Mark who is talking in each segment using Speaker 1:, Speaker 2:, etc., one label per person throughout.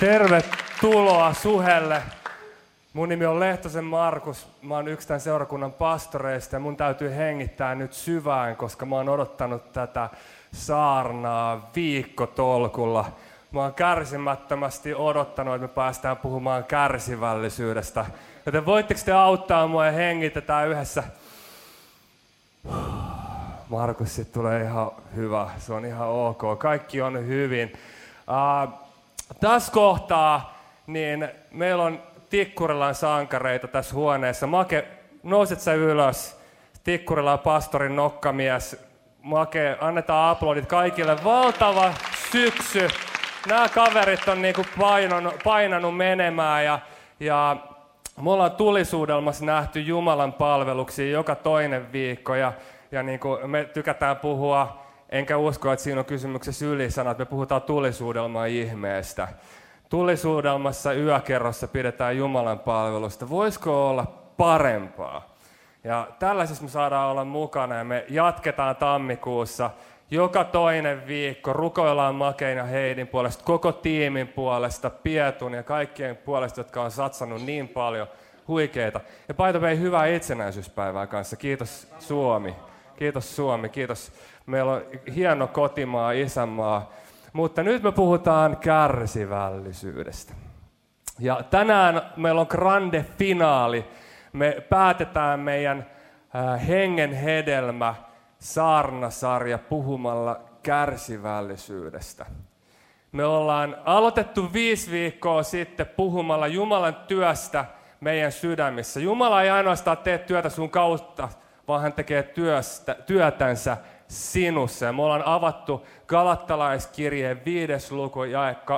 Speaker 1: Tervetuloa Suhelle. Mun nimi on Lehtosen Markus. Mä oon yksi tämän seurakunnan pastoreista ja mun täytyy hengittää nyt syvään, koska mä oon odottanut tätä saarnaa viikkotolkulla. Mä oon kärsimättömästi odottanut, että me päästään puhumaan kärsivällisyydestä. Joten voitteko te auttaa mua ja hengitetään yhdessä? Markus, sit tulee ihan hyvä. Se on ihan ok. Kaikki on hyvin. Uh, tässä kohtaa niin meillä on Tikkurilan sankareita tässä huoneessa. Make, nouset sä ylös. Tikkurilan pastorin nokkamies. Make, annetaan aplodit kaikille. Valtava syksy. Nämä kaverit on niinku painanut, painanut menemään ja, ja me ollaan tulisuudelmassa nähty Jumalan palveluksia joka toinen viikko ja, ja niin kuin me tykätään puhua, enkä usko, että siinä on kysymyksessä ylisana, että me puhutaan tulisuudelman ihmeestä. Tulisuudelmassa yökerrossa pidetään Jumalan palvelusta. Voisiko olla parempaa? Ja tällaisessa me saadaan olla mukana ja me jatketaan tammikuussa joka toinen viikko. Rukoillaan Makeina Heidin puolesta, koko tiimin puolesta, Pietun ja kaikkien puolesta, jotka on satsannut niin paljon huikeita. Ja paito vei hyvää itsenäisyyspäivää kanssa. Kiitos Suomi. Kiitos Suomi. Kiitos. Meillä on hieno kotimaa, isänmaa. Mutta nyt me puhutaan kärsivällisyydestä. Ja tänään meillä on grande finaali. Me päätetään meidän hengen hedelmä saarnasarja puhumalla kärsivällisyydestä. Me ollaan aloitettu viisi viikkoa sitten puhumalla Jumalan työstä meidän sydämissä. Jumala ei ainoastaan tee työtä sun kautta, vaan hän tekee työstä, työtänsä sinussa. Ja me ollaan avattu Galattalaiskirjeen viides luku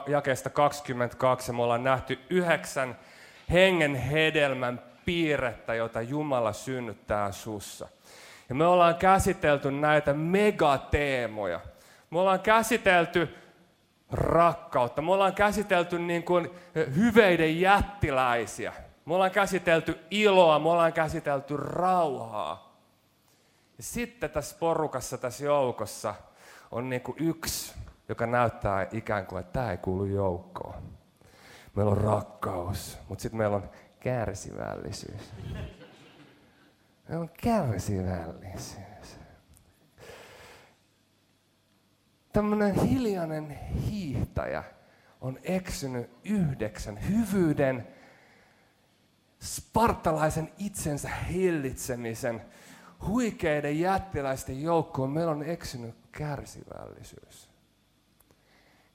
Speaker 1: jakeesta 22 ja me ollaan nähty yhdeksän hengen hedelmän piirrettä, jota Jumala synnyttää sussa. Ja me ollaan käsitelty näitä megateemoja. Me ollaan käsitelty rakkautta. Me ollaan käsitelty niin kuin hyveiden jättiläisiä. Me ollaan käsitelty iloa, me ollaan käsitelty rauhaa. Sitten tässä porukassa, tässä joukossa on niin kuin yksi, joka näyttää ikään kuin, että tämä ei kuulu joukkoon. Meillä on rakkaus, mutta sitten meillä on kärsivällisyys. Meillä on kärsivällisyys. Tämmöinen hiljainen hiihtäjä on eksynyt yhdeksän hyvyyden, spartalaisen itsensä hillitsemisen, huikeiden jättiläisten joukkoon. Meillä on eksynyt kärsivällisyys.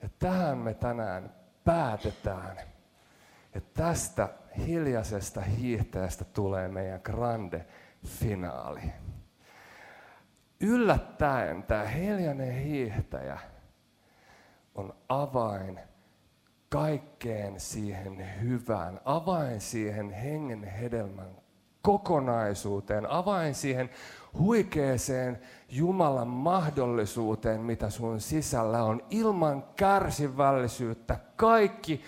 Speaker 1: Ja tähän me tänään päätetään. Ja tästä hiljaisesta hiihtäjästä tulee meidän grande finaali. Yllättäen tämä hiljainen hiihtäjä on avain kaikkeen siihen hyvään, avain siihen hengen hedelmän kokonaisuuteen, avain siihen huikeeseen Jumalan mahdollisuuteen, mitä sun sisällä on. Ilman kärsivällisyyttä kaikki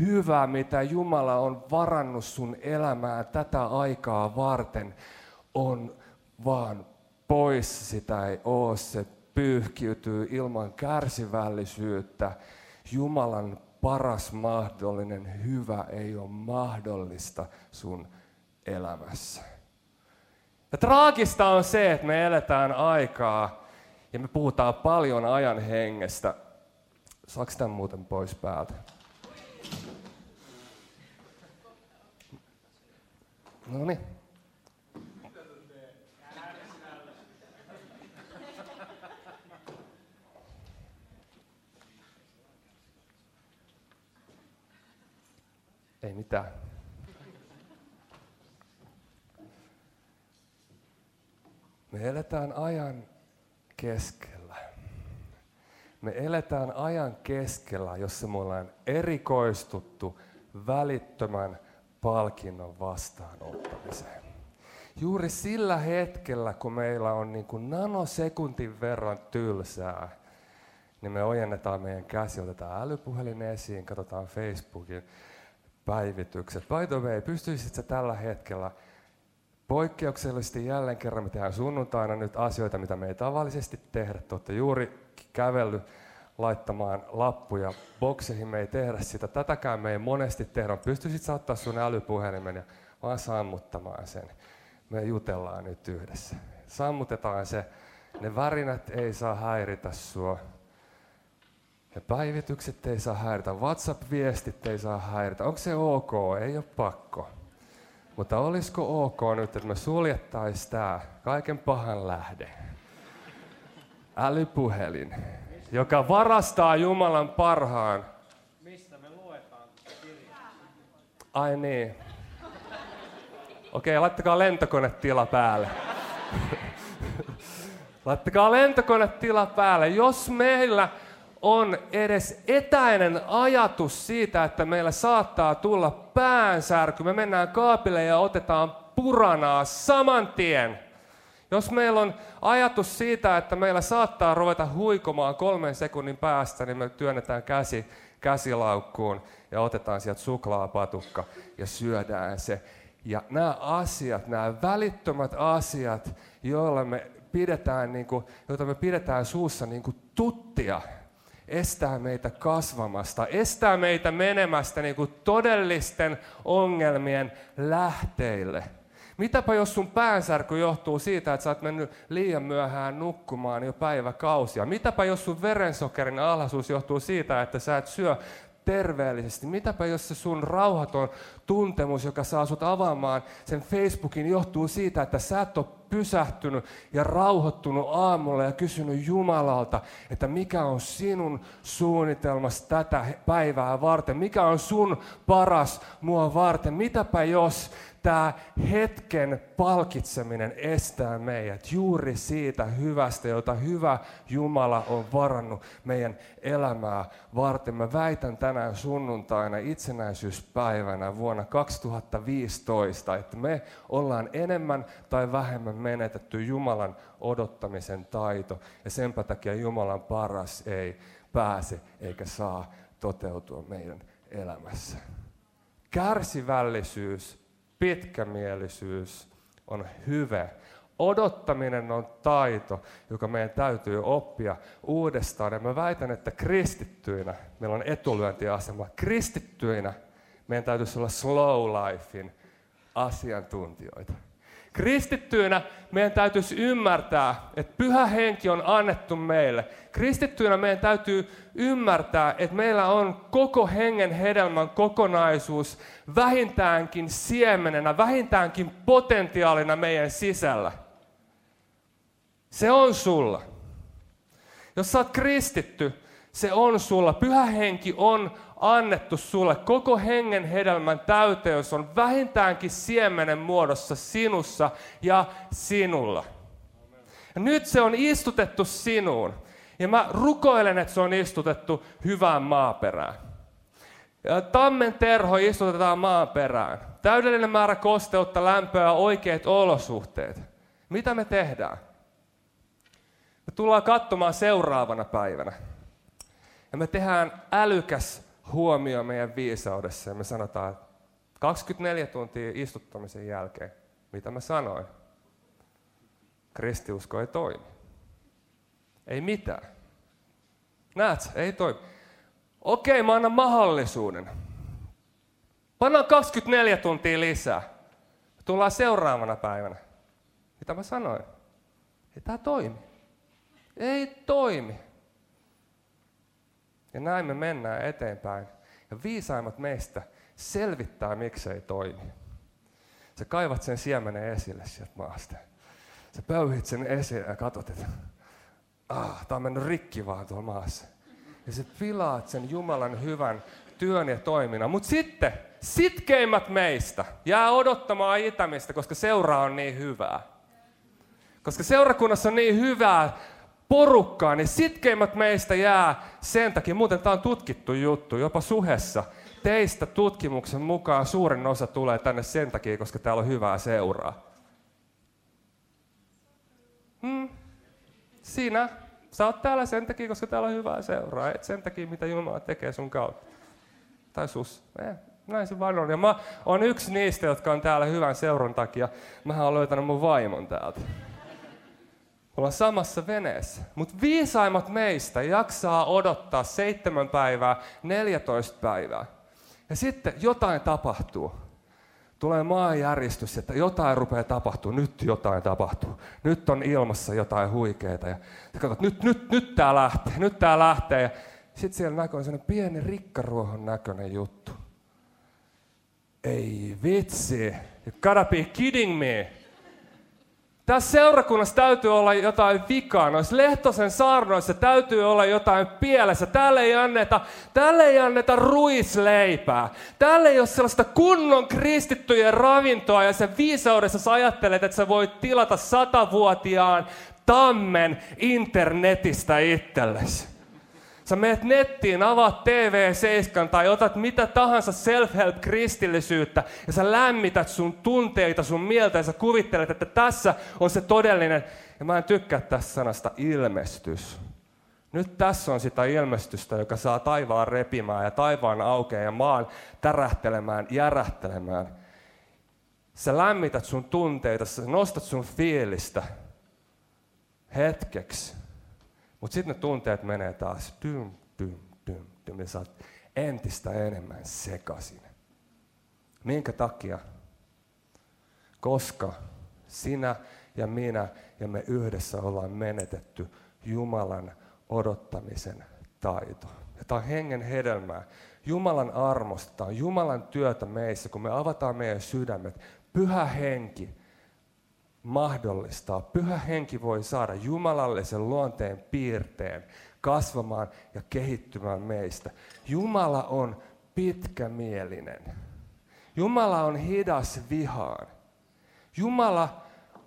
Speaker 1: hyvä, mitä Jumala on varannut sun elämää tätä aikaa varten, on vaan pois. Sitä ei ole, se pyyhkiytyy ilman kärsivällisyyttä. Jumalan paras mahdollinen hyvä ei ole mahdollista sun elämässä. Ja traagista on se, että me eletään aikaa ja me puhutaan paljon ajan hengestä. Saako tämän muuten pois päältä? No niin. Ei mitään. Me eletään ajan keskellä. Me eletään ajan keskellä, jossa me ollaan erikoistuttu välittömän palkinnon vastaanottamiseen. Juuri sillä hetkellä, kun meillä on niin kuin nanosekuntin verran tylsää, niin me ojennetaan meidän käsi, otetaan älypuhelin esiin, katsotaan Facebookin päivitykset. By the way, pystyisit sä tällä hetkellä poikkeuksellisesti jälleen kerran, me tehdään sunnuntaina nyt asioita, mitä me ei tavallisesti tehdä. Te juuri kävellyt laittamaan lappuja bokseihin. Me ei tehdä sitä. Tätäkään me ei monesti tehdä. Pystyisit saattaa sun älypuhelimen ja vaan sammuttamaan sen. Me jutellaan nyt yhdessä. Sammutetaan se. Ne värinät ei saa häiritä sua. Ne päivitykset ei saa häiritä. WhatsApp-viestit ei saa häiritä. Onko se ok? Ei ole pakko. Mutta olisiko ok nyt, että me suljettaisiin tämä kaiken pahan lähde? Älypuhelin, joka varastaa Jumalan parhaan.
Speaker 2: Mistä me luetaan
Speaker 1: Ai niin. Okei, laittakaa lentokonetila päälle. laittakaa lentokonetila päälle. Jos meillä on edes etäinen ajatus siitä, että meillä saattaa tulla päänsärky, me mennään kaapille ja otetaan puranaa saman tien. Jos meillä on ajatus siitä, että meillä saattaa ruveta huikomaan kolmen sekunnin päästä, niin me työnnetään käsi käsilaukkuun ja otetaan sieltä suklaapatukka ja syödään se. Ja nämä asiat, nämä välittömät asiat, joilla me pidetään, niin kuin, joita me pidetään suussa niin kuin tuttia, estää meitä kasvamasta, estää meitä menemästä niin kuin todellisten ongelmien lähteille. Mitäpä jos sun päänsärky johtuu siitä, että sä oot mennyt liian myöhään nukkumaan jo päiväkausia? Mitäpä jos sun verensokerin alhaisuus johtuu siitä, että sä et syö terveellisesti? Mitäpä jos se sun rauhaton tuntemus, joka saa sut avaamaan sen Facebookin, johtuu siitä, että sä et ole pysähtynyt ja rauhoittunut aamulla ja kysynyt Jumalalta, että mikä on sinun suunnitelmas tätä päivää varten, mikä on sun paras mua varten, mitäpä jos tämä hetken palkitseminen estää meidät juuri siitä hyvästä, jota hyvä Jumala on varannut meidän elämää varten. Mä väitän tänään sunnuntaina itsenäisyyspäivänä vuonna 2015, että me ollaan enemmän tai vähemmän menetetty Jumalan odottamisen taito. Ja senpä takia Jumalan paras ei pääse eikä saa toteutua meidän elämässä. Kärsivällisyys pitkämielisyys on hyve. Odottaminen on taito, joka meidän täytyy oppia uudestaan. Ja mä väitän, että kristittyinä, meillä on etulyöntiasema, kristittyinä meidän täytyisi olla slow lifein asiantuntijoita. Kristittyinä meidän täytyisi ymmärtää, että pyhä henki on annettu meille. Kristittyinä meidän täytyy ymmärtää, että meillä on koko hengen hedelmän kokonaisuus vähintäänkin siemenenä, vähintäänkin potentiaalina meidän sisällä. Se on sulla. Jos sä oot kristitty, se on sulla. Pyhä henki on annettu sulle. Koko hengen hedelmän täyteys on vähintäänkin siemenen muodossa sinussa ja sinulla. Ja nyt se on istutettu sinuun. Ja mä rukoilen, että se on istutettu hyvään maaperään. Ja tammen terho istutetaan maaperään. Täydellinen määrä kosteutta, lämpöä ja oikeat olosuhteet. Mitä me tehdään? Me tullaan katsomaan seuraavana päivänä. Ja me tehdään älykäs huomio meidän viisaudessa ja me sanotaan, että 24 tuntia istuttamisen jälkeen, mitä mä sanoin, kristiusko ei toimi. Ei mitään. Näet, ei toimi. Okei, mä annan mahdollisuuden. Pannaan 24 tuntia lisää. Tullaan seuraavana päivänä. Mitä mä sanoin? Ei tämä toimi. Ei toimi. Ja näin me mennään eteenpäin. Ja viisaimmat meistä selvittää, miksei toimi. Sä kaivat sen siemenen esille sieltä maasta. Sä pöyhit sen esille ja katsot, että ah, tämä on mennyt rikki vaan tuolla maassa. Ja sä pilaat sen Jumalan hyvän työn ja toiminnan. Mutta sitten sitkeimmät meistä jää odottamaan itämistä, koska seura on niin hyvää. Koska seurakunnassa on niin hyvää porukkaa, niin sitkeimmät meistä jää sen takia, muuten tämä on tutkittu juttu, jopa suhessa. Teistä tutkimuksen mukaan suurin osa tulee tänne sen takia, koska täällä on hyvää seuraa. Hmm. Sinä, sä oot täällä sen takia, koska täällä on hyvää seuraa, et sen takia, mitä Jumala tekee sun kautta. Tai sus. Eh, näin se vaan on. Ja mä oon yksi niistä, jotka on täällä hyvän seuran takia. Mä oon löytänyt mun vaimon täältä. Ollaan samassa veneessä. Mutta viisaimmat meistä jaksaa odottaa seitsemän päivää, 14 päivää. Ja sitten jotain tapahtuu. Tulee maanjäristys, että jotain rupeaa tapahtuu, nyt jotain tapahtuu. Nyt on ilmassa jotain huikeita. Ja katsot, nyt, nyt, nyt tämä lähtee, nyt tämä lähtee. Ja sitten siellä näkyy sellainen pieni rikkaruohon näköinen juttu. Ei vitsi, you gotta be kidding me. Tässä seurakunnassa täytyy olla jotain vikaa. Noissa Lehtosen saarnoissa täytyy olla jotain pielessä. Täällä ei anneta, täällä ei anneta ruisleipää. Täällä ei ole sellaista kunnon kristittyjen ravintoa ja se viisaudessa sä ajattelet, että sä voit tilata satavuotiaan tammen internetistä itsellesi. Sä meet nettiin, avaat TV7 tai otat mitä tahansa self-help kristillisyyttä ja sä lämmität sun tunteita, sun mieltä ja sä kuvittelet, että tässä on se todellinen. Ja mä en tykkää tästä sanasta ilmestys. Nyt tässä on sitä ilmestystä, joka saa taivaan repimään ja taivaan aukeaa ja maan tärähtelemään, järähtelemään. Sä lämmität sun tunteita, sä nostat sun fiilistä hetkeksi. Mutta sitten ne tunteet menee taas dym, dym, dym, dym, ja sä oot entistä enemmän sekasin. Minkä takia? Koska sinä ja minä ja me yhdessä ollaan menetetty Jumalan odottamisen taito. Ja tämä on hengen hedelmää. Jumalan armosta, Jumalan työtä meissä, kun me avataan meidän sydämet. Pyhä henki mahdollistaa. Pyhä henki voi saada jumalallisen luonteen piirteen kasvamaan ja kehittymään meistä. Jumala on pitkämielinen. Jumala on hidas vihaan. Jumala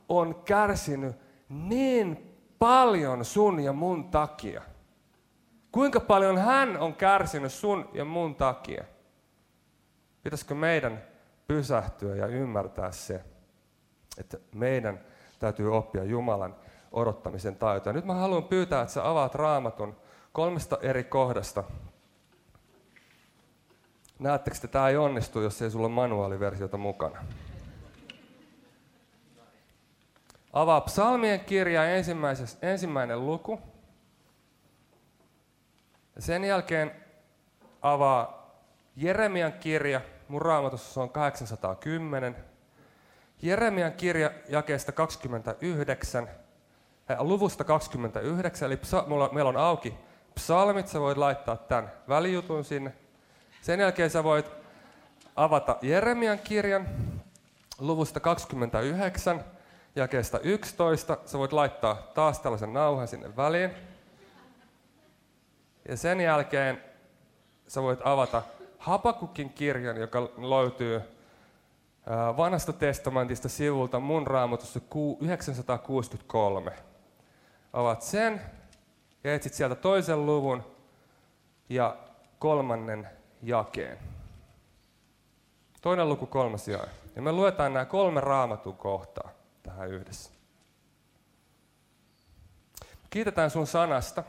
Speaker 1: on kärsinyt niin paljon sun ja mun takia. Kuinka paljon hän on kärsinyt sun ja mun takia? Pitäisikö meidän pysähtyä ja ymmärtää se? Että meidän täytyy oppia Jumalan odottamisen taitoa. Nyt mä haluan pyytää, että sä avaat raamatun kolmesta eri kohdasta. Näettekö, että tämä ei onnistu, jos ei sulla ole manuaaliversiota mukana? Avaa psalmien kirja ensimmäinen luku. Sen jälkeen avaa Jeremian kirja. Mun raamatussa on 810. Jeremian kirja jakeesta 29, äh, luvusta 29, eli psa, mulla, meillä on auki psalmit, sä voit laittaa tämän välijutun sinne. Sen jälkeen sä voit avata Jeremian kirjan luvusta 29, jakeesta 11. Sä voit laittaa taas tällaisen nauhan sinne väliin. Ja sen jälkeen sä voit avata Hapakukin kirjan, joka löytyy vanhasta testamentista sivulta mun raamatussa 963. Avaat sen ja etsit sieltä toisen luvun ja kolmannen jakeen. Toinen luku, kolmas jae. Ja me luetaan nämä kolme raamatun kohtaa tähän yhdessä. Kiitetään sun sanasta.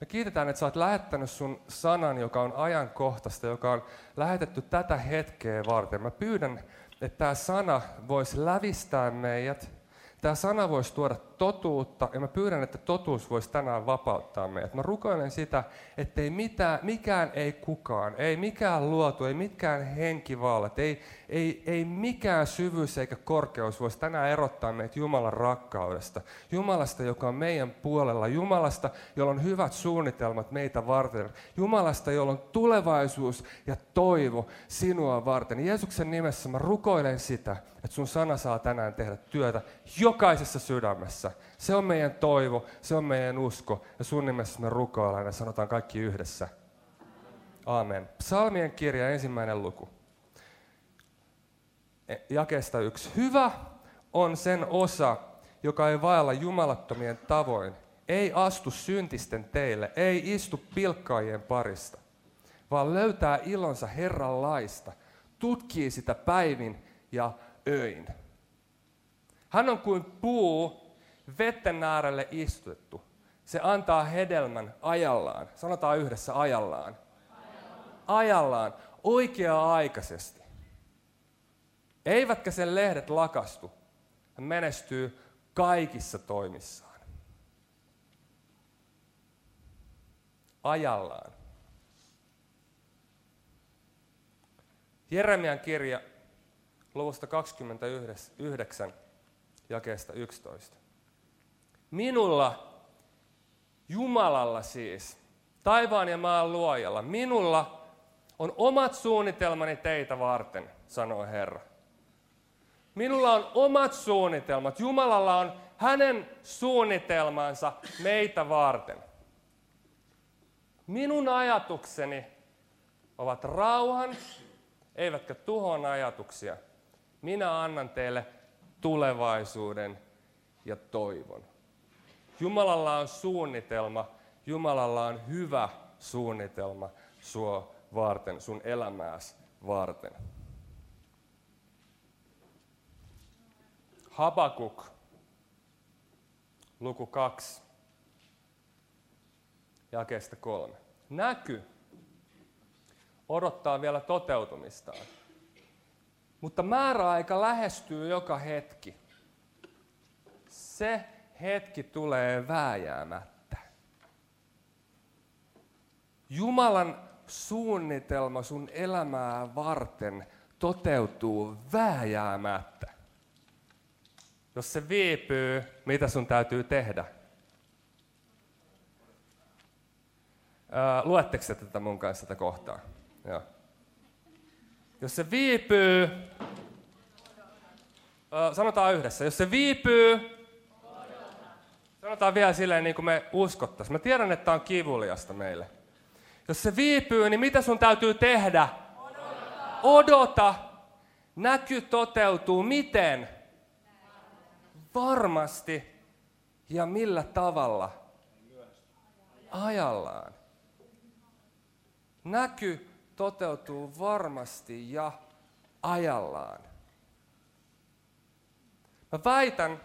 Speaker 1: Me kiitetään, että sä oot lähettänyt sun sanan, joka on ajankohtaista, joka on lähetetty tätä hetkeä varten. Mä pyydän, että tämä sana voisi lävistää meidät Tämä sana voisi tuoda totuutta, ja mä pyydän, että totuus voisi tänään vapauttaa meidät. Mä rukoilen sitä, että ei mitään, mikään ei kukaan, ei mikään luotu, ei mikään henkivallat, ei, ei, ei mikään syvyys eikä korkeus voisi tänään erottaa meitä Jumalan rakkaudesta. Jumalasta, joka on meidän puolella. Jumalasta, jolla on hyvät suunnitelmat meitä varten. Jumalasta, jolla on tulevaisuus ja toivo sinua varten. Jeesuksen nimessä mä rukoilen sitä, että sun sana saa tänään tehdä työtä jokaisessa sydämessä. Se on meidän toivo, se on meidän usko ja sun nimessä me rukoillaan ja sanotaan kaikki yhdessä. Aamen. Psalmien kirja ensimmäinen luku. E, Jakesta yksi. Hyvä on sen osa, joka ei vaella jumalattomien tavoin, ei astu syntisten teille, ei istu pilkkaajien parista, vaan löytää ilonsa Herran laista, tutkii sitä päivin ja öin. Hän on kuin puu vetten äärelle istuttu, se antaa hedelmän ajallaan. Sanotaan yhdessä ajallaan. Ajallaan, ajallaan oikea-aikaisesti. Eivätkä sen lehdet lakastu. Hän menestyy kaikissa toimissaan. Ajallaan. Jeremian kirja luvusta 29, jakeesta 11. Minulla, Jumalalla siis, taivaan ja maan luojalla, minulla on omat suunnitelmani teitä varten, sanoo Herra. Minulla on omat suunnitelmat. Jumalalla on hänen suunnitelmansa meitä varten. Minun ajatukseni ovat rauhan, eivätkä tuhon ajatuksia. Minä annan teille tulevaisuuden ja toivon. Jumalalla on suunnitelma, Jumalalla on hyvä suunnitelma sua varten, sun elämääsi varten. Habakuk, luku 2, jakeesta 3. Näky odottaa vielä toteutumistaan. Mutta määräaika lähestyy joka hetki. Se hetki tulee vääjäämättä. Jumalan suunnitelma sun elämää varten toteutuu vääjäämättä. Jos se viipyy, mitä sun täytyy tehdä? luetteko tätä mun kanssa tätä kohtaa? Joo. Jos se viipyy, sanotaan yhdessä, jos se viipyy, sanotaan vielä silleen niin kuin me uskottaisiin. Mä tiedän, että tämä on kivuliasta meille. Jos se viipyy, niin mitä sun täytyy tehdä? Odota. Odota. Näky toteutuu miten? Varmasti. Ja millä tavalla? Ajallaan. Näky toteutuu varmasti ja ajallaan. Mä väitän,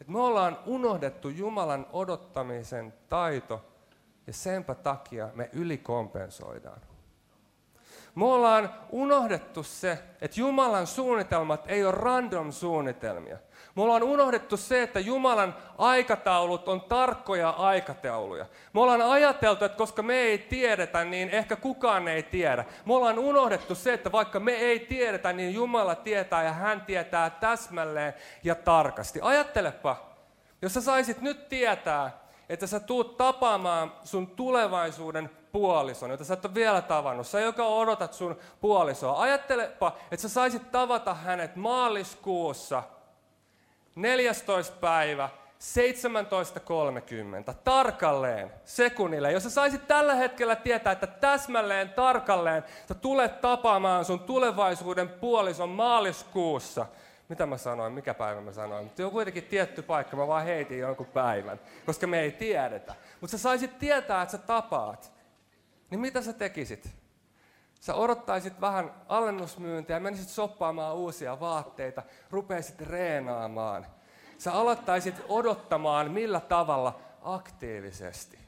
Speaker 1: että me ollaan unohdettu Jumalan odottamisen taito ja senpä takia me ylikompensoidaan. Me ollaan unohdettu se, että Jumalan suunnitelmat ei ole random suunnitelmia. Me ollaan unohdettu se, että Jumalan aikataulut on tarkkoja aikatauluja. Me ollaan ajateltu, että koska me ei tiedetä, niin ehkä kukaan ei tiedä. Me ollaan unohdettu se, että vaikka me ei tiedetä, niin Jumala tietää ja hän tietää täsmälleen ja tarkasti. Ajattelepa, jos sä saisit nyt tietää, että sä tuut tapaamaan sun tulevaisuuden puolison, jota sä et ole vielä tavannut. Sä, joka odotat sun puolisoa. Ajattelepa, että sä saisit tavata hänet maaliskuussa – 14. päivä 17.30 tarkalleen sekunnille. Jos sä saisit tällä hetkellä tietää, että täsmälleen tarkalleen sä tulet tapaamaan sun tulevaisuuden puolison maaliskuussa. Mitä mä sanoin? Mikä päivä mä sanoin? Mutta on kuitenkin tietty paikka, mä vaan heitin jonkun päivän, koska me ei tiedetä. Mutta sä saisit tietää, että sä tapaat. Niin mitä sä tekisit? Sä odottaisit vähän alennusmyyntiä menisit soppaamaan uusia vaatteita, rupeisit reenaamaan. Sä aloittaisit odottamaan millä tavalla aktiivisesti.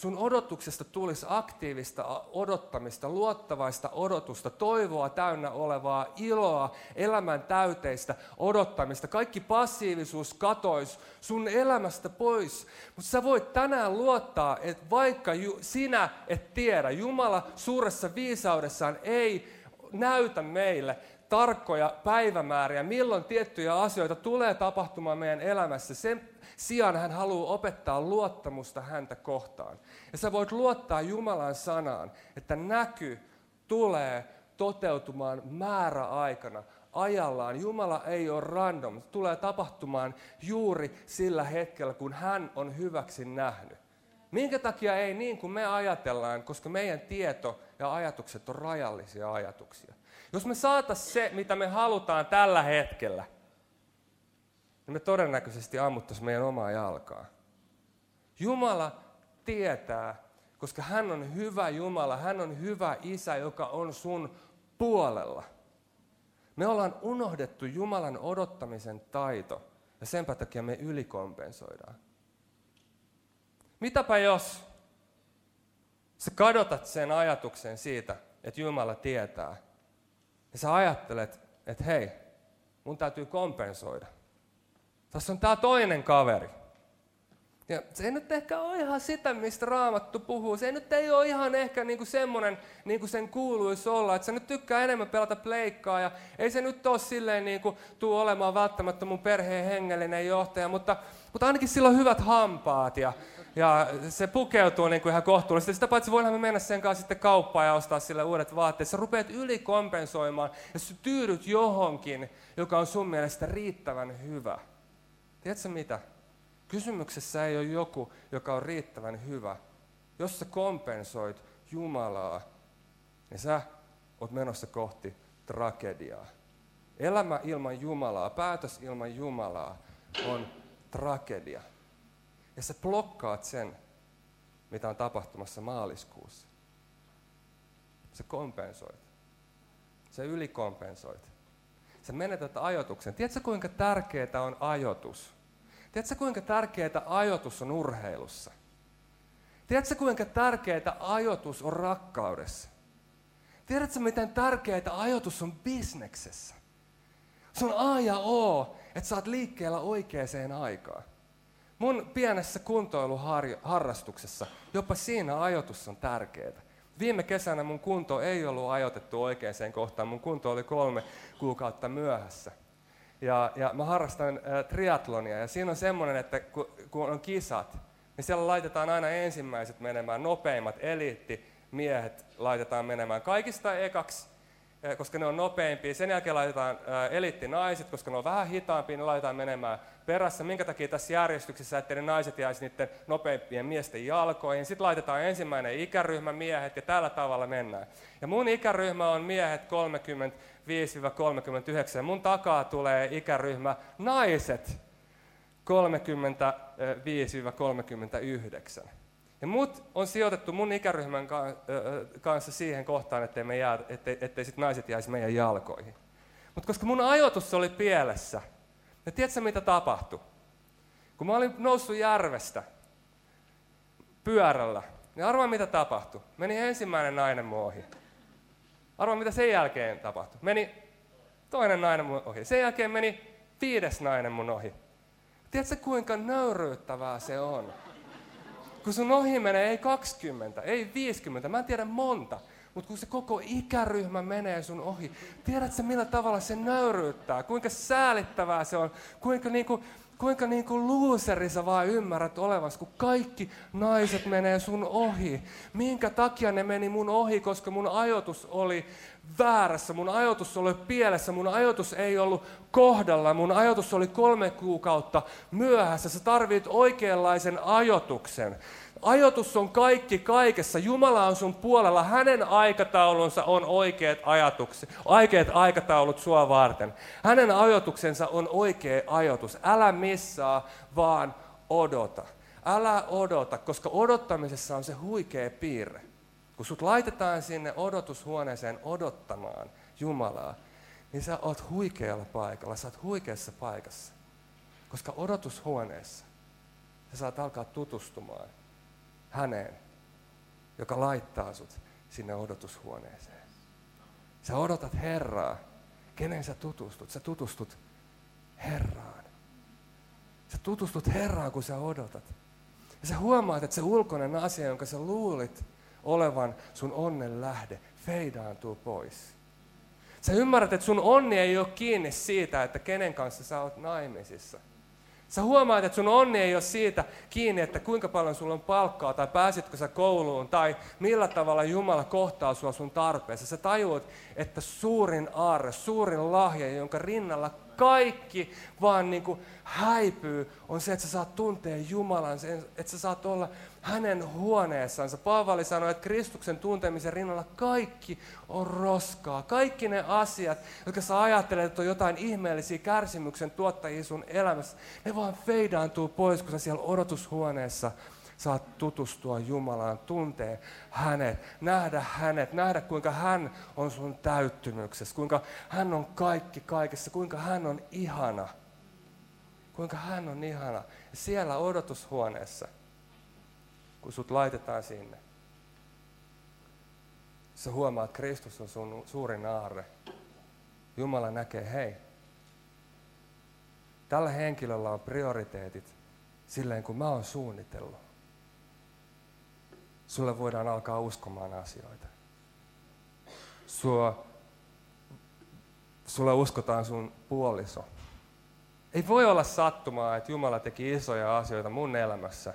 Speaker 1: Sun odotuksesta tulisi aktiivista odottamista, luottavaista odotusta, toivoa täynnä olevaa iloa, elämän täyteistä odottamista. Kaikki passiivisuus katois sun elämästä pois. Mutta sä voit tänään luottaa, että vaikka ju, sinä et tiedä, Jumala suuressa viisaudessaan ei näytä meille tarkkoja päivämääriä, milloin tiettyjä asioita tulee tapahtumaan meidän elämässä. Sen sijaan hän haluaa opettaa luottamusta häntä kohtaan. Ja sä voit luottaa Jumalan sanaan, että näky tulee toteutumaan määräaikana, ajallaan. Jumala ei ole random. Tulee tapahtumaan juuri sillä hetkellä, kun hän on hyväksi nähnyt. Minkä takia ei niin kuin me ajatellaan, koska meidän tieto ja ajatukset on rajallisia ajatuksia. Jos me saataisiin se, mitä me halutaan tällä hetkellä, niin me todennäköisesti ammuttaisiin meidän omaa jalkaa. Jumala tietää, koska hän on hyvä Jumala, hän on hyvä isä, joka on sun puolella. Me ollaan unohdettu Jumalan odottamisen taito ja sen takia me ylikompensoidaan. Mitäpä jos sä kadotat sen ajatuksen siitä, että Jumala tietää, ja sä ajattelet, että hei, mun täytyy kompensoida. Tässä on tämä toinen kaveri. Ja se ei nyt ehkä ole ihan sitä, mistä Raamattu puhuu. Se ei nyt ei ole ihan ehkä niinku semmoinen, niin kuin sen kuuluisi olla. Että se nyt tykkää enemmän pelata pleikkaa ja ei se nyt ole silleen niin kuin, tuu olemaan välttämättä mun perheen hengellinen johtaja, mutta, mutta ainakin sillä on hyvät hampaat ja, ja se pukeutuu niin kuin ihan kohtuullisesti. Sitä paitsi voidaan me mennä sen kanssa sitten kauppaan ja ostaa sille uudet vaatteet. Sä rupeat ylikompensoimaan ja sä tyydyt johonkin, joka on sun mielestä riittävän hyvä. Tiedätkö mitä? Kysymyksessä ei ole joku, joka on riittävän hyvä. Jos sä kompensoit Jumalaa, niin sä oot menossa kohti tragediaa. Elämä ilman Jumalaa, päätös ilman Jumalaa on tragedia. Ja sä blokkaat sen, mitä on tapahtumassa maaliskuussa. Sä kompensoit. Sä ylikompensoit. Sä menetät ajotuksen. Tiedätkö kuinka tärkeää on ajotus? Tiedätkö kuinka tärkeää ajoitus on urheilussa? Tiedätkö kuinka tärkeää ajoitus on rakkaudessa? Tiedätkö miten tärkeää ajoitus on bisneksessä? Se on A ja O, että sä oot liikkeellä oikeaan aikaan. Mun pienessä kuntoiluharrastuksessa jopa siinä ajoitus on tärkeää. Viime kesänä mun kunto ei ollut ajoitettu oikeaan kohtaan. Mun kunto oli kolme kuukautta myöhässä ja, ja mä harrastan ä, triatlonia ja siinä on semmoinen, että kun, kun on kisat, niin siellä laitetaan aina ensimmäiset menemään, nopeimmat eliittimiehet laitetaan menemään kaikista ekaksi, koska ne on nopeimpia. Sen jälkeen laitetaan eliittinaiset, koska ne on vähän hitaampia, ne laitetaan menemään perässä. Minkä takia tässä järjestyksessä, että ne naiset jäisi niiden nopeimpien miesten jalkoihin. Sitten laitetaan ensimmäinen ikäryhmä miehet ja tällä tavalla mennään. Ja mun ikäryhmä on miehet 35-39. Mun takaa tulee ikäryhmä naiset 35-39. Ja mut on sijoitettu mun ikäryhmän kanssa siihen kohtaan, ettei, me jää, ettei, ettei sit naiset jäisi meidän jalkoihin. Mutta koska mun ajoitus oli pielessä, ja tiedätkö mitä tapahtui? Kun mä olin noussut järvestä pyörällä, niin arvaa mitä tapahtui. Meni ensimmäinen nainen mun ohi. Arvaa mitä sen jälkeen tapahtui. Meni toinen nainen mun ohi. Sen jälkeen meni viides nainen mun ohi. Tiedätkö kuinka nöyryyttävää se on? Kun sun ohi menee ei 20, ei 50, mä en tiedä monta, mutta kun se koko ikäryhmä menee sun ohi, tiedätkö millä tavalla se nöyryyttää, kuinka säälittävää se on, kuinka niinku, kuinka niinku luuseri sä vaan ymmärrät olevas, kun kaikki naiset menee sun ohi. Minkä takia ne meni mun ohi, koska mun ajoitus oli väärässä, mun ajoitus oli pielessä, mun ajoitus ei ollut kohdalla, mun ajoitus oli kolme kuukautta myöhässä. Sä tarvit oikeanlaisen ajotuksen. Ajoitus on kaikki kaikessa. Jumala on sun puolella. Hänen aikataulunsa on oikeat ajatukset, oikeat aikataulut sua varten. Hänen ajoituksensa on oikea ajoitus. Älä missaa, vaan odota. Älä odota, koska odottamisessa on se huikea piirre. Kun sut laitetaan sinne odotushuoneeseen odottamaan Jumalaa, niin sä oot huikealla paikalla, sä oot huikeassa paikassa. Koska odotushuoneessa sä saat alkaa tutustumaan häneen, joka laittaa sut sinne odotushuoneeseen. Sä odotat Herraa. Kenen sä tutustut? Sä tutustut Herraan. Sä tutustut Herraan, kun sä odotat. Ja sä huomaat, että se ulkoinen asia, jonka sä luulit olevan sun onnen lähde, feidaantuu pois. Sä ymmärrät, että sun onni ei ole kiinni siitä, että kenen kanssa sä oot naimisissa. Sä huomaat, että sun onni ei ole siitä kiinni, että kuinka paljon sulla on palkkaa tai pääsitkö sä kouluun tai millä tavalla Jumala kohtaa sua sun tarpeessa. Sä tajuat, että suurin aarre, suurin lahja, jonka rinnalla kaikki vaan niin kuin häipyy, on se, että sä saat tuntea Jumalan, että sä saat olla hänen huoneessansa. Paavali sanoi, että Kristuksen tuntemisen rinnalla kaikki on roskaa. Kaikki ne asiat, jotka sä ajattelet, että on jotain ihmeellisiä kärsimyksen tuottajia sun elämässä, ne vaan feidaantuu pois, kun sä siellä odotushuoneessa saat tutustua Jumalaan, tuntee hänet, nähdä hänet, nähdä kuinka hän on sun täyttymyksessä, kuinka hän on kaikki kaikessa, kuinka hän on ihana. Kuinka hän on ihana. Siellä odotushuoneessa, kun sut laitetaan sinne, sä huomaat, että Kristus on sun suurin aarre. Jumala näkee, hei, tällä henkilöllä on prioriteetit silleen kuin mä oon suunnitellut, sulle voidaan alkaa uskomaan asioita. Sua, sulle uskotaan sun puoliso. Ei voi olla sattumaa, että Jumala teki isoja asioita mun elämässä.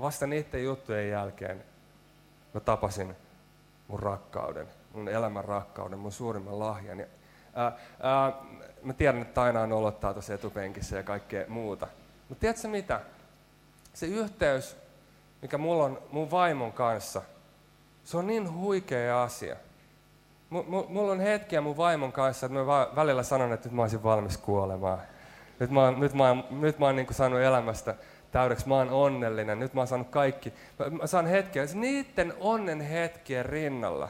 Speaker 1: Vasta niiden juttujen jälkeen mä tapasin mun rakkauden, mun elämän rakkauden, mun suurimman lahjan. Ja, ää, ää, mä tiedän, että aina on olottaa tuossa etupenkissä ja kaikkea muuta. Mutta tiedätkö mitä? Se yhteys, mikä mulla on mun vaimon kanssa, se on niin huikea asia. M- mulla on hetkiä mun vaimon kanssa, että mä välillä sanon, että nyt mä olisin valmis kuolemaan. Nyt mä oon, nyt mä oon, nyt mä oon niin saanut elämästä täydeksi, mä oon onnellinen, nyt mä oon saanut kaikki. Mä, saan hetkiä, niiden onnen hetkien rinnalla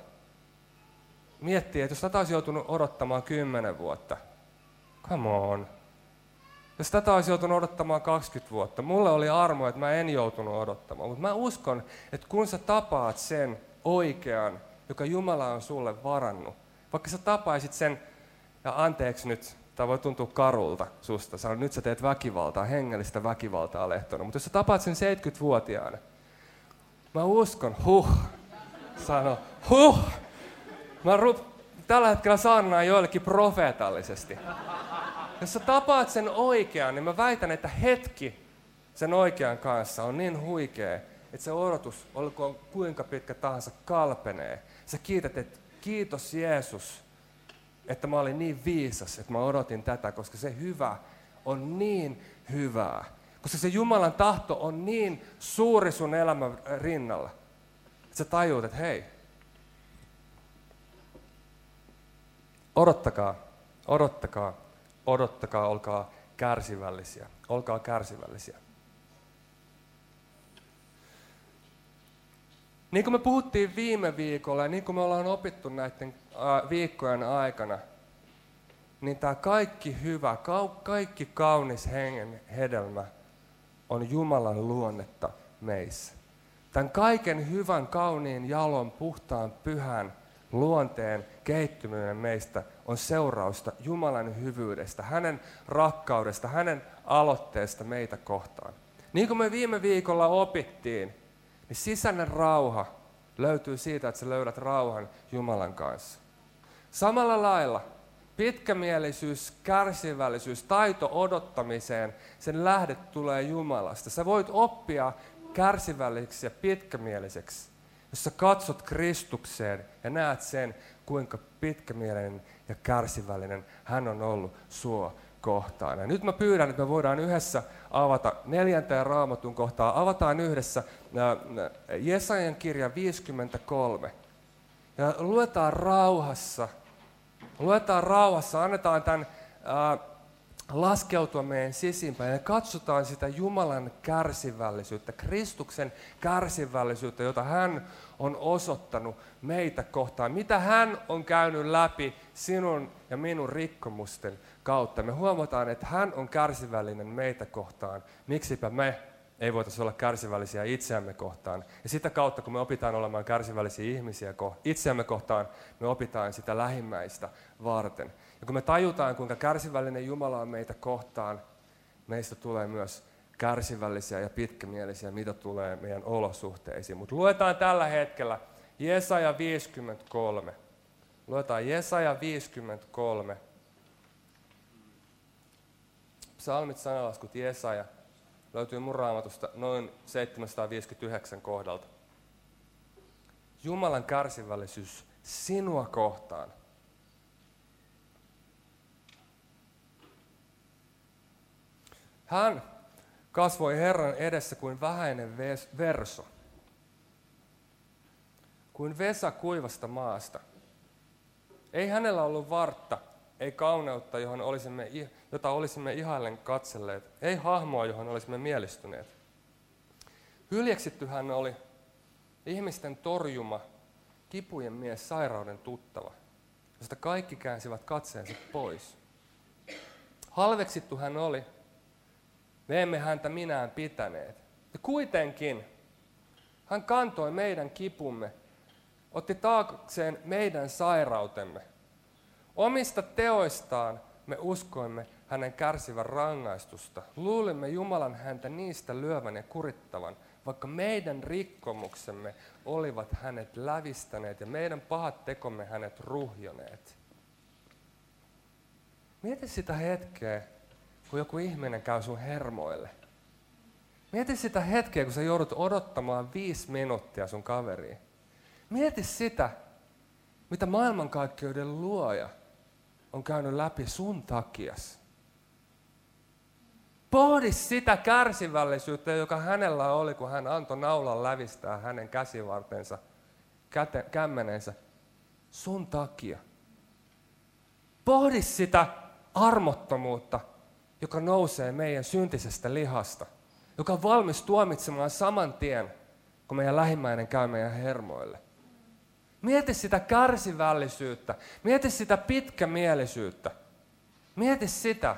Speaker 1: miettii, että jos tätä olisi joutunut odottamaan kymmenen vuotta, come on. Jos tätä olisi joutunut odottamaan 20 vuotta, mulle oli armo, että mä en joutunut odottamaan. Mutta mä uskon, että kun sä tapaat sen oikean, joka Jumala on sulle varannut, vaikka sä tapaisit sen, ja anteeksi nyt, tämä voi tuntua karulta susta, sä, nyt sä teet väkivaltaa, hengellistä väkivaltaa lehtona, mutta jos sä tapaat sen 70-vuotiaana, mä uskon, huh, sano, huh, mä ru- tällä hetkellä saarnaan joillekin profeetallisesti. Jos sä tapaat sen oikean, niin mä väitän, että hetki sen oikean kanssa on niin huikea, että se odotus, olkoon kuinka pitkä tahansa, kalpenee. Sä kiität, että kiitos Jeesus, että mä olin niin viisas, että mä odotin tätä, koska se hyvä on niin hyvää. Koska se Jumalan tahto on niin suuri sun elämän rinnalla. Että sä tajuut, että hei, odottakaa, odottakaa, odottakaa, olkaa kärsivällisiä. Olkaa kärsivällisiä. Niin kuin me puhuttiin viime viikolla ja niin kuin me ollaan opittu näiden viikkojen aikana, niin tämä kaikki hyvä, kaikki kaunis hengen hedelmä on Jumalan luonnetta meissä. Tämän kaiken hyvän, kauniin, jalon, puhtaan, pyhän luonteen kehittyminen meistä on seurausta Jumalan hyvyydestä, hänen rakkaudesta, hänen aloitteesta meitä kohtaan. Niin kuin me viime viikolla opittiin, niin sisäinen rauha löytyy siitä, että sä löydät rauhan Jumalan kanssa. Samalla lailla pitkämielisyys, kärsivällisyys, taito odottamiseen, sen lähde tulee Jumalasta. Sä voit oppia kärsivälliseksi ja pitkämieliseksi, jos sä katsot Kristukseen ja näet sen, kuinka pitkämielinen ja kärsivällinen hän on ollut sua kohtaan. Ja nyt mä pyydän, että me voidaan yhdessä avata neljänteen raamatun kohtaa. Avataan yhdessä Jesajan kirja 53. Ja luetaan rauhassa. Luetaan rauhassa, annetaan tämän laskeutua meidän sisimpään ja katsotaan sitä Jumalan kärsivällisyyttä, Kristuksen kärsivällisyyttä, jota hän on osoittanut meitä kohtaan. Mitä hän on käynyt läpi sinun ja minun rikkomusten kautta. Me huomataan, että hän on kärsivällinen meitä kohtaan. Miksipä me ei voitaisiin olla kärsivällisiä itseämme kohtaan. Ja sitä kautta, kun me opitaan olemaan kärsivällisiä ihmisiä itseämme kohtaan, me opitaan sitä lähimmäistä varten. Ja kun me tajutaan, kuinka kärsivällinen Jumala on meitä kohtaan, meistä tulee myös kärsivällisiä ja pitkämielisiä, mitä tulee meidän olosuhteisiin. Mutta luetaan tällä hetkellä Jesaja 53. Luetaan Jesaja 53. Psalmit, sanalaskut, Jesaja löytyy mun raamatusta noin 759 kohdalta. Jumalan kärsivällisyys sinua kohtaan. Hän kasvoi Herran edessä kuin vähäinen verso, kuin vesa kuivasta maasta. Ei hänellä ollut vartta, ei kauneutta, johon olisimme, jota olisimme ihaillen katselleet, ei hahmoa, johon olisimme mielistyneet. Hyljeksitty hän oli, ihmisten torjuma, kipujen mies, sairauden tuttava, josta kaikki käänsivät katseensa pois. Halveksittu hän oli, me emme häntä minään pitäneet. Ja kuitenkin hän kantoi meidän kipumme, otti taakseen meidän sairautemme. Omista teoistaan me uskoimme hänen kärsivän rangaistusta. Luulimme Jumalan häntä niistä lyövän ja kurittavan, vaikka meidän rikkomuksemme olivat hänet lävistäneet ja meidän pahat tekomme hänet ruhjoneet. Mieti sitä hetkeä, kun joku ihminen käy sun hermoille. Mieti sitä hetkeä, kun sä joudut odottamaan viisi minuuttia sun kaveriin. Mieti sitä, mitä maailmankaikkeuden luoja on käynyt läpi sun takias. Pohdi sitä kärsivällisyyttä, joka hänellä oli, kun hän antoi naulan lävistää hänen käsivartensa, käte, kämmenensä sun takia. Pohdi sitä armottomuutta, joka nousee meidän syntisestä lihasta, joka on valmis tuomitsemaan saman tien, kun meidän lähimmäinen käy meidän hermoille. Mieti sitä kärsivällisyyttä, mieti sitä pitkämielisyyttä. Mieti sitä,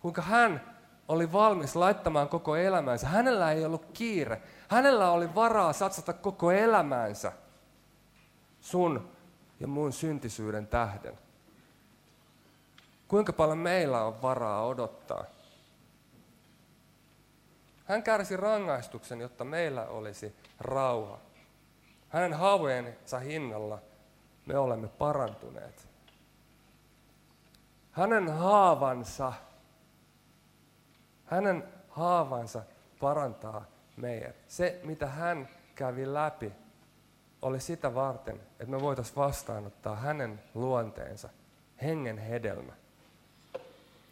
Speaker 1: kuinka hän oli valmis laittamaan koko elämänsä. Hänellä ei ollut kiire. Hänellä oli varaa satsata koko elämänsä sun ja mun syntisyyden tähden. Kuinka paljon meillä on varaa odottaa? Hän kärsi rangaistuksen, jotta meillä olisi rauha. Hänen haavojensa hinnalla me olemme parantuneet. Hänen haavansa, hänen haavansa parantaa meidät. Se, mitä hän kävi läpi, oli sitä varten, että me voitaisiin vastaanottaa hänen luonteensa, hengen hedelmä.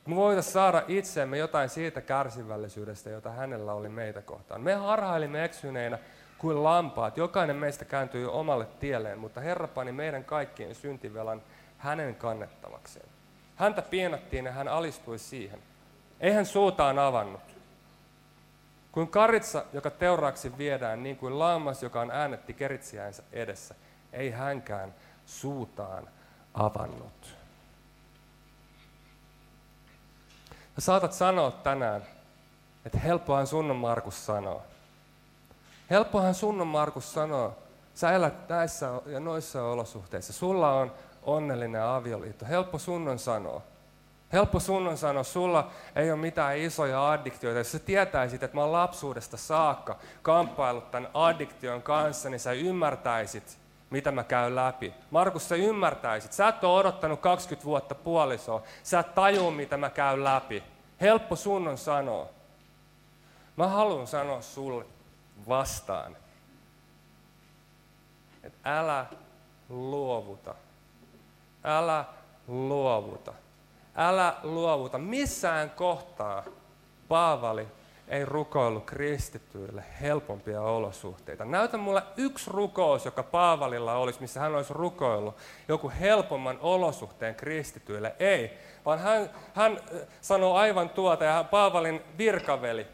Speaker 1: Me voitaisiin saada itseemme jotain siitä kärsivällisyydestä, jota hänellä oli meitä kohtaan. Me harhailimme eksyneinä kuin lampaat. Jokainen meistä kääntyi omalle tielleen, mutta Herra pani meidän kaikkien syntivelan hänen kannettavakseen. Häntä pienattiin ja hän alistui siihen. Ei hän suutaan avannut. Kuin karitsa, joka teuraaksi viedään, niin kuin lammas, joka on äänetti keritsiänsä edessä. Ei hänkään suutaan avannut. Ja saatat sanoa tänään, että helppohan sun on Markus sanoa. Helppohan sun on Markus sanoa, sä elät näissä ja noissa olosuhteissa. Sulla on onnellinen avioliitto. Helppo sun on sanoa. Helppo sun on sanoa, sulla ei ole mitään isoja addiktioita. Jos sä tietäisit, että mä oon lapsuudesta saakka kamppailut tämän addiktion kanssa, niin sä ymmärtäisit, mitä mä käyn läpi. Markus, sä ymmärtäisit. Sä et ole odottanut 20 vuotta puolisoa. Sä et tajua, mitä mä käyn läpi. Helppo sun on sanoa. Mä haluan sanoa sulle vastaan, että älä luovuta. Älä luovuta. Älä luovuta. Missään kohtaa Paavali ei rukoillut kristityille helpompia olosuhteita. Näytä mulle yksi rukous, joka Paavalilla olisi, missä hän olisi rukoillut joku helpomman olosuhteen kristityille. Ei, vaan hän, hän sanoo aivan tuota, ja Paavalin virkaveli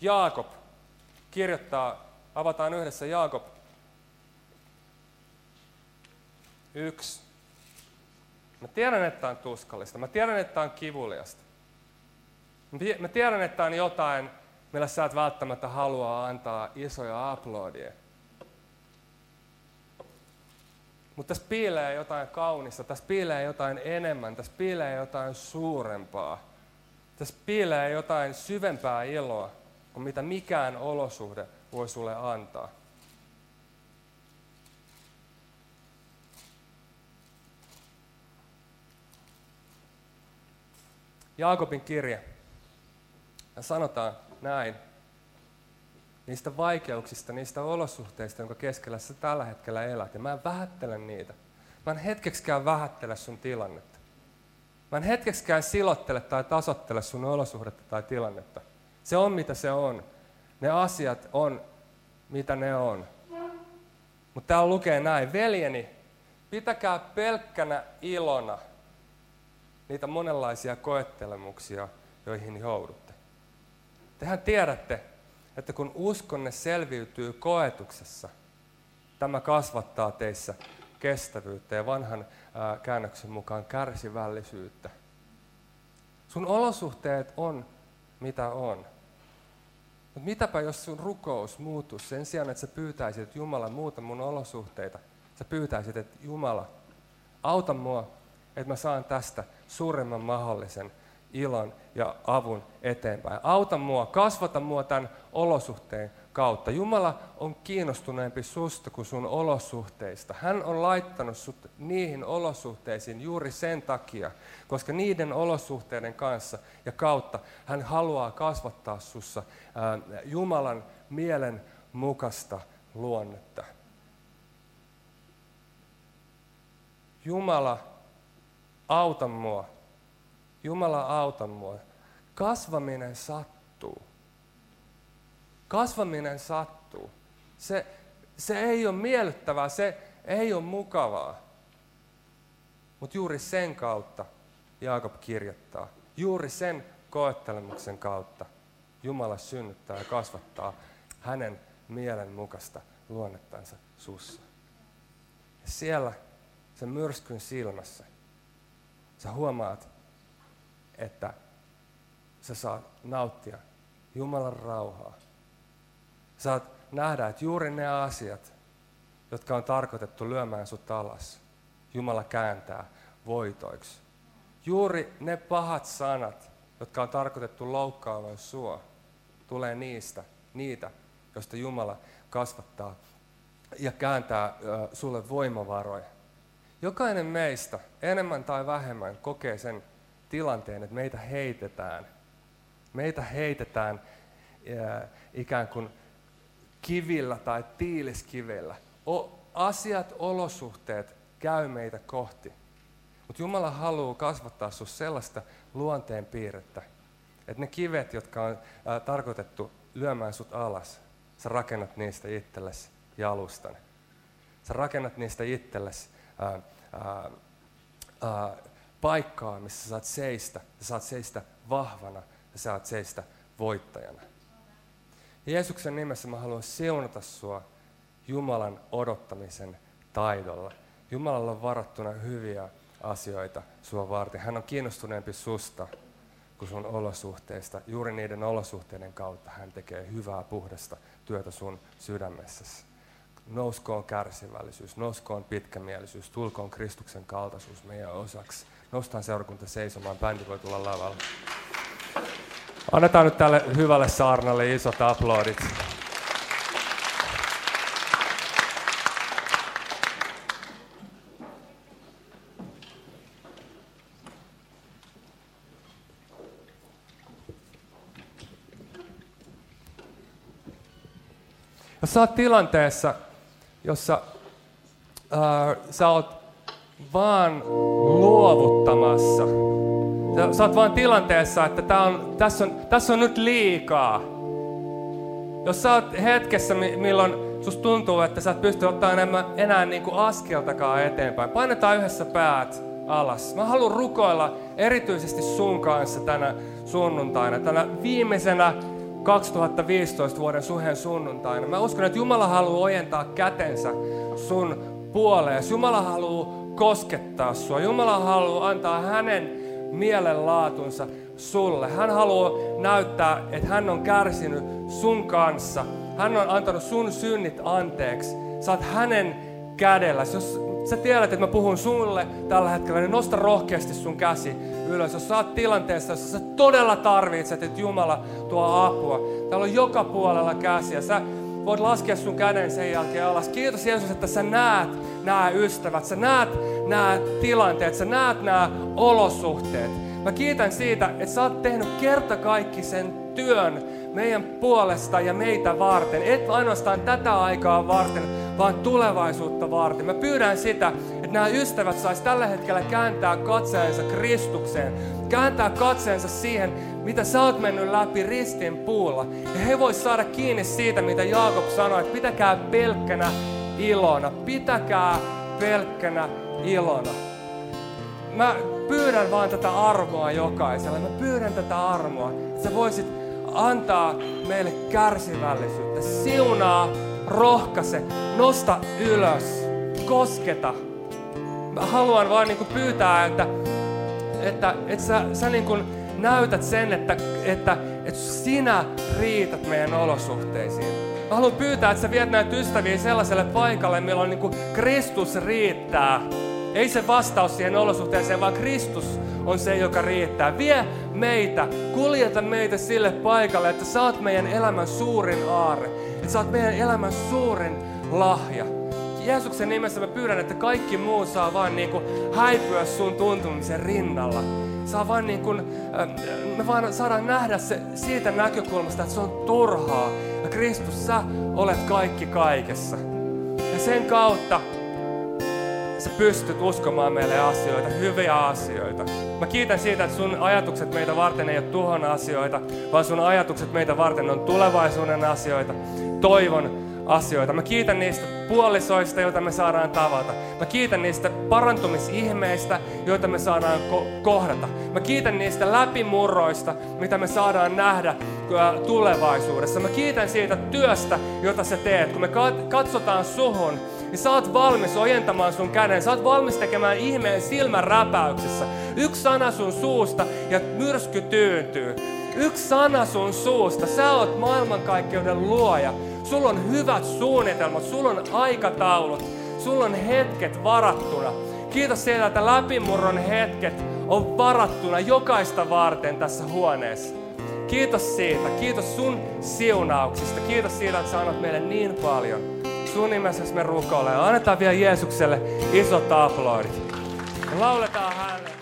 Speaker 1: Jaakob kirjoittaa, avataan yhdessä Jaakob yksi. Mä tiedän, että on tuskallista. Mä tiedän, että on kivuliasta. Mä tiedän, että on jotain, millä sä et välttämättä halua antaa isoja aplodia. Mutta tässä piilee jotain kaunista, tässä piilee jotain enemmän, tässä piilee jotain suurempaa. Tässä piilee jotain syvempää iloa kuin mitä mikään olosuhde voi sulle antaa. Jaakobin kirje ja sanotaan näin, niistä vaikeuksista, niistä olosuhteista, jonka keskellä sä tällä hetkellä elät. Ja mä en vähättele niitä. Mä en hetkeksikään vähättele sun tilannetta. Mä en hetkeksikään silottele tai tasottele sun olosuhdetta tai tilannetta. Se on mitä se on. Ne asiat on mitä ne on. Mutta täällä lukee näin, veljeni, pitäkää pelkkänä ilona niitä monenlaisia koettelemuksia, joihin joudutte. Tehän tiedätte, että kun uskonne selviytyy koetuksessa, tämä kasvattaa teissä kestävyyttä ja vanhan ää, käännöksen mukaan kärsivällisyyttä. Sun olosuhteet on mitä on. Mutta mitäpä jos sun rukous muuttuisi sen sijaan, että sä pyytäisit, että Jumala muuta mun olosuhteita. Sä pyytäisit, että Jumala, auta mua, että mä saan tästä suuremman mahdollisen ilon ja avun eteenpäin. Auta mua, kasvata mua tämän olosuhteen kautta. Jumala on kiinnostuneempi susta kuin sun olosuhteista. Hän on laittanut sut niihin olosuhteisiin juuri sen takia, koska niiden olosuhteiden kanssa ja kautta hän haluaa kasvattaa sussa ää, Jumalan mielen mukasta luonnetta. Jumala, auta mua. Jumala, auta mua. Kasvaminen sattuu. Kasvaminen sattuu. Se, se ei ole miellyttävää, se ei ole mukavaa. Mutta juuri sen kautta Jaakob kirjoittaa, juuri sen koettelemuksen kautta Jumala synnyttää ja kasvattaa hänen mielen mukaista luonnettansa sussa. Ja siellä sen myrskyn silmässä sä huomaat, että sä saat nauttia Jumalan rauhaa. Saat nähdä, että juuri ne asiat, jotka on tarkoitettu lyömään sut alas, Jumala kääntää voitoiksi. Juuri ne pahat sanat, jotka on tarkoitettu loukkaamaan sua, tulee niistä, niitä, joista Jumala kasvattaa ja kääntää sulle voimavaroja. Jokainen meistä, enemmän tai vähemmän, kokee sen tilanteen, että meitä heitetään. Meitä heitetään ikään kuin kivillä tai tiiliskivillä. O, asiat, olosuhteet käy meitä kohti. Mutta Jumala haluaa kasvattaa sinussa sellaista luonteen piirrettä, että ne kivet, jotka on ää, tarkoitettu lyömään sut alas, sä rakennat niistä itsellesi jalustan. Sä rakennat niistä itsellesi ää, ää, ää, paikkaa, missä sä saat seistä. Sä saat seistä vahvana ja saat seistä voittajana. Jeesuksen nimessä mä haluan siunata sua Jumalan odottamisen taidolla. Jumalalla on varattuna hyviä asioita sua varten. Hän on kiinnostuneempi susta kuin sun olosuhteista. Juuri niiden olosuhteiden kautta hän tekee hyvää, puhdasta työtä sun sydämessäsi. Nouskoon kärsivällisyys, nouskoon pitkämielisyys, tulkoon Kristuksen kaltaisuus meidän osaksi. Noustaan seurakunta seisomaan, bändi voi tulla lavalle. Annetaan nyt tälle hyvälle saarnalle isot aplodit. Jos sä oot tilanteessa, jossa äh, sä oot vaan luovuttamassa, sä, sä oot vaan tilanteessa, että tää on, tässä, on, tässä on nyt liikaa. Jos sä oot hetkessä, milloin susta tuntuu, että sä et pysty ottaa enemmän, enää niin kuin askeltakaan eteenpäin, painetaan yhdessä päät alas. Mä haluan rukoilla erityisesti sun kanssa tänä sunnuntaina, tänä viimeisenä 2015 vuoden suhen sunnuntaina. Mä uskon, että Jumala haluaa ojentaa kätensä sun puoleen. Jumala haluaa koskettaa sua. Jumala haluaa antaa hänen mielenlaatunsa sulle. Hän haluaa näyttää, että hän on kärsinyt sun kanssa. Hän on antanut sun synnit anteeksi. Oot hänen kädellä. Jos sä tiedät, että mä puhun sulle tällä hetkellä, niin nosta rohkeasti sun käsi ylös. Jos sä oot tilanteessa, jossa sä todella tarvitset, että Jumala tuo apua. Täällä on joka puolella käsiä. Sä voit laskea sun käden sen jälkeen alas. Kiitos Jeesus, että sä näet nämä ystävät, sä näet nämä tilanteet, sä näet nämä olosuhteet. Mä kiitän siitä, että sä oot tehnyt kerta kaikki sen työn meidän puolesta ja meitä varten. Et ainoastaan tätä aikaa varten, vaan tulevaisuutta varten. Mä pyydän sitä, nämä ystävät sais tällä hetkellä kääntää katseensa Kristukseen. Kääntää katseensa siihen, mitä sä oot mennyt läpi ristin puulla. Ja he vois saada kiinni siitä, mitä Jaakob sanoi, että pitäkää pelkkänä ilona. Pitäkää pelkkänä ilona. Mä pyydän vaan tätä armoa jokaiselle. Mä pyydän tätä armoa, että sä voisit antaa meille kärsivällisyyttä. Siunaa, rohkaise, nosta ylös, kosketa. Mä haluan vaan niin pyytää, että, että, että sä, sä niin näytät sen, että, että, että sinä riität meidän olosuhteisiin. Mä haluan pyytää, että sä viet näitä ystäviä sellaiselle paikalle, milloin niin Kristus riittää Ei se vastaus siihen olosuhteeseen, vaan Kristus on se, joka riittää. Vie meitä, kuljeta meitä sille paikalle, että oot meidän elämän suurin aare. Että oot meidän elämän suurin lahja. Jeesuksen nimessä mä pyydän, että kaikki muu saa vaan niin kuin häipyä sun tuntumisen rinnalla. Saa vaan niin kuin, äh, me vaan saadaan nähdä se siitä näkökulmasta, että se on turhaa. Ja Kristus, sä olet kaikki kaikessa. Ja sen kautta sä pystyt uskomaan meille asioita, hyviä asioita. Mä kiitän siitä, että sun ajatukset meitä varten ei ole tuhon asioita, vaan sun ajatukset meitä varten on tulevaisuuden asioita, toivon asioita. Mä kiitän niistä puolisoista, joita me saadaan tavata. Mä kiitän niistä parantumisihmeistä, joita me saadaan ko- kohdata. Mä kiitän niistä läpimurroista, mitä me saadaan nähdä tulevaisuudessa. Mä kiitän siitä työstä, jota sä teet. Kun me katsotaan suhun, niin sä oot valmis ojentamaan sun käden. Sä oot valmis tekemään ihmeen silmän räpäyksessä. Yksi sana sun suusta ja myrsky tyyntyy. Yksi sana sun suusta. Sä oot maailmankaikkeuden luoja. Sulla on hyvät suunnitelmat, sulla on aikataulut, sulla on hetket varattuna. Kiitos siitä, että läpimurron hetket on varattuna jokaista varten tässä huoneessa. Kiitos siitä, kiitos sun siunauksista, kiitos siitä, että sä annat meille niin paljon. Sun nimessä me rukoilemme. Annetaan vielä Jeesukselle isot aplodit. Lauletaan hänelle.